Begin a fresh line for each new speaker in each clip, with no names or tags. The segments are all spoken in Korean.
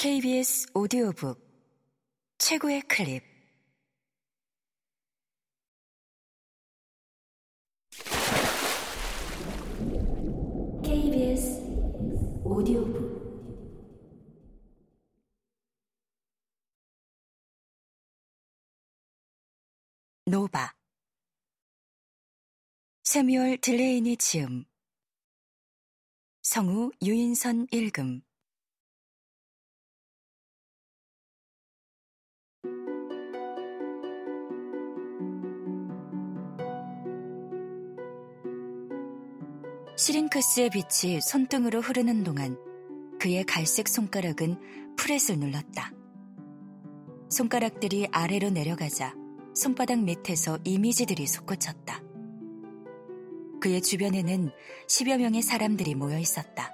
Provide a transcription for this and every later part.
KBS 오디오북 최고의 클립. KBS 오디오북. 노바. 세뮤얼 딜레이니 지음. 성우 유인선 읽음 시링크스의 빛이 손등으로 흐르는 동안 그의 갈색 손가락은 프렛을 눌렀다. 손가락들이 아래로 내려가자 손바닥 밑에서 이미지들이 솟구쳤다. 그의 주변에는 10여 명의 사람들이 모여 있었다.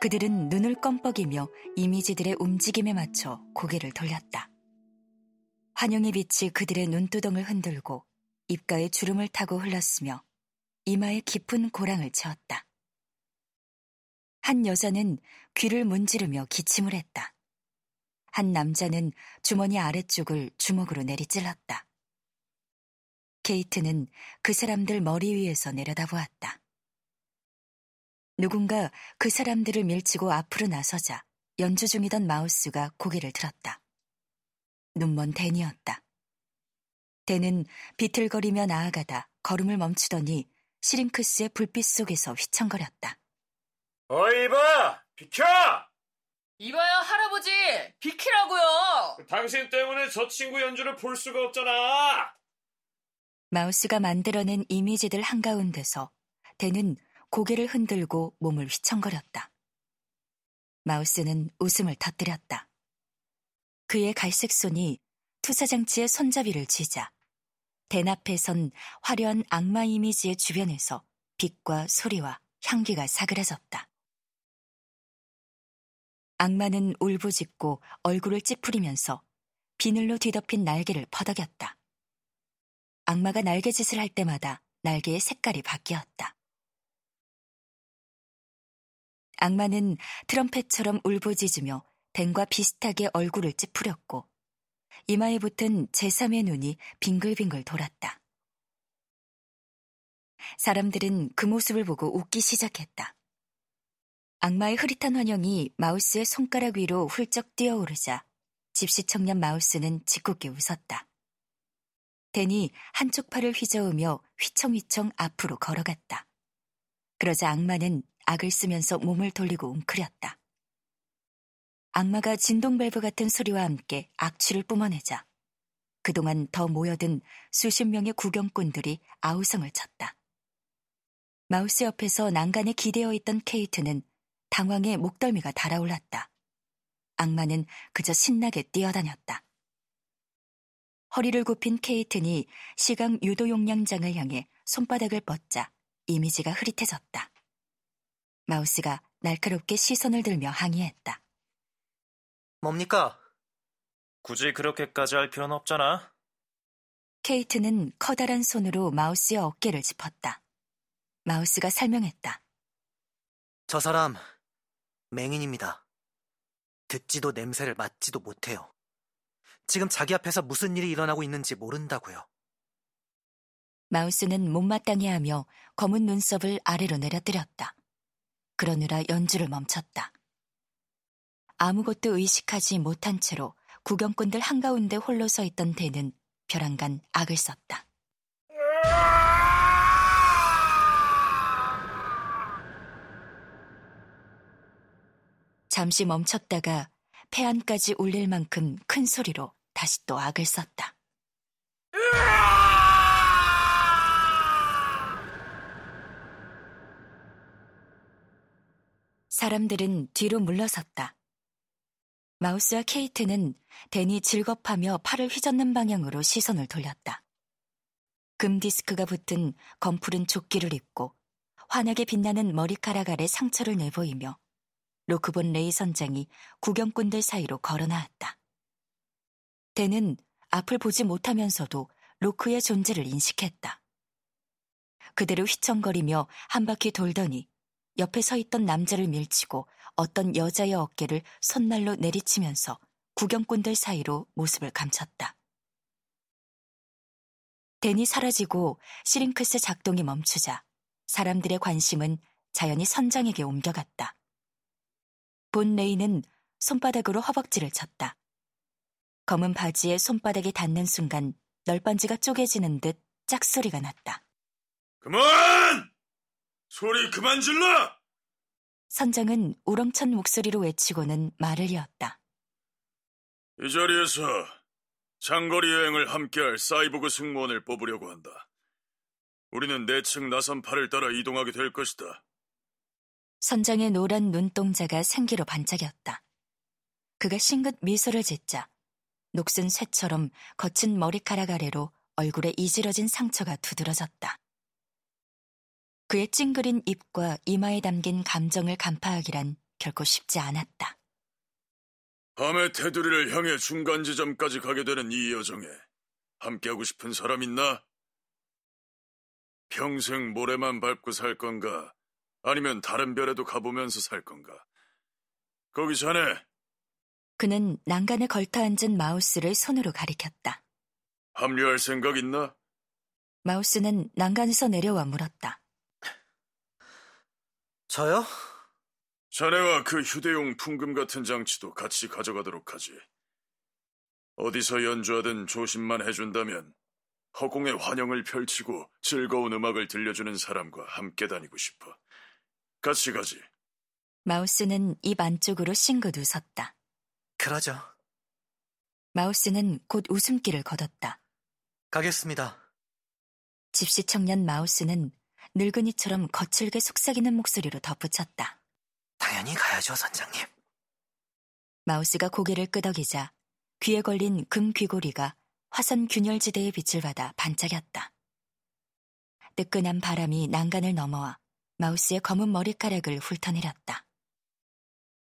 그들은 눈을 껌뻑이며 이미지들의 움직임에 맞춰 고개를 돌렸다. 환영의 빛이 그들의 눈두덩을 흔들고 입가에 주름을 타고 흘렀으며 이마에 깊은 고랑을 채웠다. 한 여자는 귀를 문지르며 기침을 했다. 한 남자는 주머니 아래쪽을 주먹으로 내리찔렀다. 케이트는 그 사람들 머리 위에서 내려다보았다. 누군가 그 사람들을 밀치고 앞으로 나서자 연주 중이던 마우스가 고개를 들었다. 눈먼 댄이었다. 댄은 비틀거리며 나아가다 걸음을 멈추더니 시링크스의 불빛 속에서 휘청거렸다.
어 이 봐! 비켜!
이봐요 할아버지 비키라고요.
당신 때문에 저 친구 연주를 볼 수가 없잖아.
마우스가 만들어낸 이미지들 한가운데서 댄은 고개를 흔들고 몸을 휘청거렸다. 마우스는 웃음을 터뜨렸다. 그의 갈색 손이 투사장치의 손잡이를 쥐자 댄 앞에 선 화려한 악마 이미지의 주변에서 빛과 소리와 향기가 사그라졌다. 악마는 울부짖고 얼굴을 찌푸리면서 비늘로 뒤덮인 날개를 퍼덕였다. 악마가 날개짓을 할 때마다 날개의 색깔이 바뀌었다. 악마는 트럼펫처럼 울부짖으며 댄과 비슷하게 얼굴을 찌푸렸고 이마에 붙은 제3의 눈이 빙글빙글 돌았다. 사람들은 그 모습을 보고 웃기 시작했다. 악마의 흐릿한 환영이 마우스의 손가락 위로 훌쩍 뛰어오르자 집시 청년 마우스는 짓궂게 웃었다. 댄이 한쪽 팔을 휘저으며 휘청휘청 앞으로 걸어갔다. 그러자 악마는 악을 쓰면서 몸을 돌리고 웅크렸다. 악마가 진동 밸브 같은 소리와 함께 악취를 뿜어내자 그동안 더 모여든 수십 명의 구경꾼들이 아우성을 쳤다. 마우스 옆에서 난간에 기대어 있던 케이트는 당황해 목덜미가 달아올랐다. 악마는 그저 신나게 뛰어다녔다. 허리를 굽힌 케이튼이 시각 유도 용량장을 향해 손바닥을 뻗자 이미지가 흐릿해졌다. 마우스가 날카롭게 시선을 들며 항의했다.
뭡니까?
굳이 그렇게까지 할 필요는 없잖아.
케이트는 커다란 손으로 마우스의 어깨를 짚었다. 마우스가 설명했다.
저 사람 맹인입니다. 듣지도 냄새를 맡지도 못해요. 지금 자기 앞에서 무슨 일이 일어나고 있는지 모른다고요.
마우스는 못마땅해 하며 검은 눈썹을 아래로 내려뜨렸다. 그러느라 연주를 멈췄다. 아무것도 의식하지 못한 채로 구경꾼들 한가운데 홀로 서 있던 대는 벼랑간 악을 썼다. 잠시 멈췄다가 폐안까지 울릴 만큼 큰 소리로 다시 또 악을 썼다. 사람들은 뒤로 물러섰다. 마우스와 케이트는 댄이 질겁하며 팔을 휘젓는 방향으로 시선을 돌렸다. 금 디스크가 붙은 검푸른 조끼를 입고 환하게 빛나는 머리카락 아래 상처를 내보이며 로크본 레이 선장이 구경꾼들 사이로 걸어 나왔다. 댄은 앞을 보지 못하면서도 로크의 존재를 인식했다. 그대로 휘청거리며 한 바퀴 돌더니 옆에 서 있던 남자를 밀치고 어떤 여자의 어깨를 손날로 내리치면서 구경꾼들 사이로 모습을 감췄다. 댄이 사라지고 시링크스 작동이 멈추자 사람들의 관심은 자연히 선장에게 옮겨갔다. 본 레이는 손바닥으로 허벅지를 쳤다. 검은 바지에 손바닥이 닿는 순간 널빤지가 쪼개지는 듯 짝소리가 났다.
그만! 소리 그만 질러!
선장은 우렁찬 목소리로 외치고는 말을 이었다.
이 자리에서 장거리 여행을 함께할 사이보그 승무원을 뽑으려고 한다. 우리는 내측 나선팔을 따라 이동하게 될 것이다.
선장의 노란 눈동자가 생기로 반짝였다. 그가 싱긋 미소를 짓자 녹슨 쇠처럼 거친 머리카락 아래로 얼굴에 이지러진 상처가 두드러졌다. 그의 찡그린 입과 이마에 담긴 감정을 간파하기란 결코 쉽지 않았다.
밤의 테두리를 향해 중간 지점까지 가게 되는 이 여정에 함께하고 싶은 사람 있나? 평생 모래만 밟고 살 건가? 아니면 다른 별에도 가보면서 살 건가? 거기 자네,
그는 난간에 걸터앉은 마우스를 손으로 가리켰다.
합류할 생각 있나?
마우스는 난간에서 내려와 물었다.
저요?
자네와 그 휴대용 풍금 같은 장치도 같이 가져가도록 하지. 어디서 연주하든 조심만 해준다면 허공에 환영을 펼치고 즐거운 음악을 들려주는 사람과 함께 다니고 싶어. 같이 가지.
마우스는 입 안쪽으로 싱긋 웃었다.
그러죠.
마우스는 곧 웃음기를 거뒀다.
가겠습니다.
집시 청년 마우스는 늙은이처럼 거칠게 속삭이는 목소리로 덧붙였다.
당연히 가야죠, 선장님.
마우스가 고개를 끄덕이자 귀에 걸린 금 귀고리가 화산 균열지대의 빛을 받아 반짝였다. 뜨끈한 바람이 난간을 넘어와 마우스의 검은 머리카락을 훑어내렸다.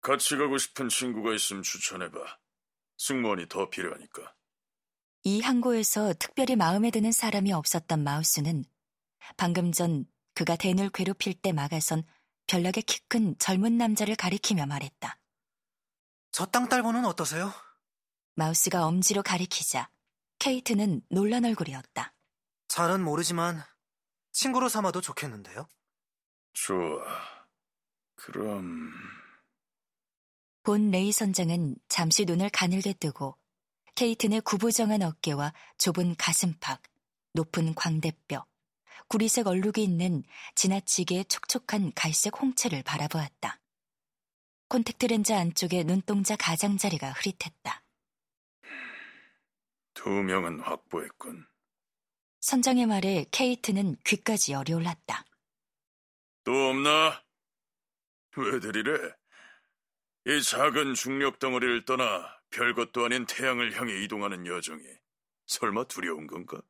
같이 가고 싶은 친구가 있으면 추천해봐. 승무원이 더 필요하니까.
이 항구에서 특별히 마음에 드는 사람이 없었던 마우스는 방금 전 그가 댄을 괴롭힐 때 막아선 별나게 키 큰 젊은 남자를 가리키며 말했다.
저 땅딸보는 어떠세요?
마우스가 엄지로 가리키자 케이트는 놀란 얼굴이었다.
잘은 모르지만 친구로 삼아도 좋겠는데요.
좋아. 그럼...
본 레이 선장은 잠시 눈을 가늘게 뜨고 케이튼의 구부정한 어깨와 좁은 가슴팍, 높은 광대뼈, 구리색 얼룩이 있는 지나치게 촉촉한 갈색 홍채를 바라보았다. 콘택트 렌즈 안쪽에 눈동자 가장자리가 흐릿했다.
두 명은 확보했군.
선장의 말에 케이트는 귀까지 열이 올랐다.
또 없나? 왜들 이래? 이 작은 중력 덩어리를 떠나 별것도 아닌 태양을 향해 이동하는 여정이 설마 두려운 건가?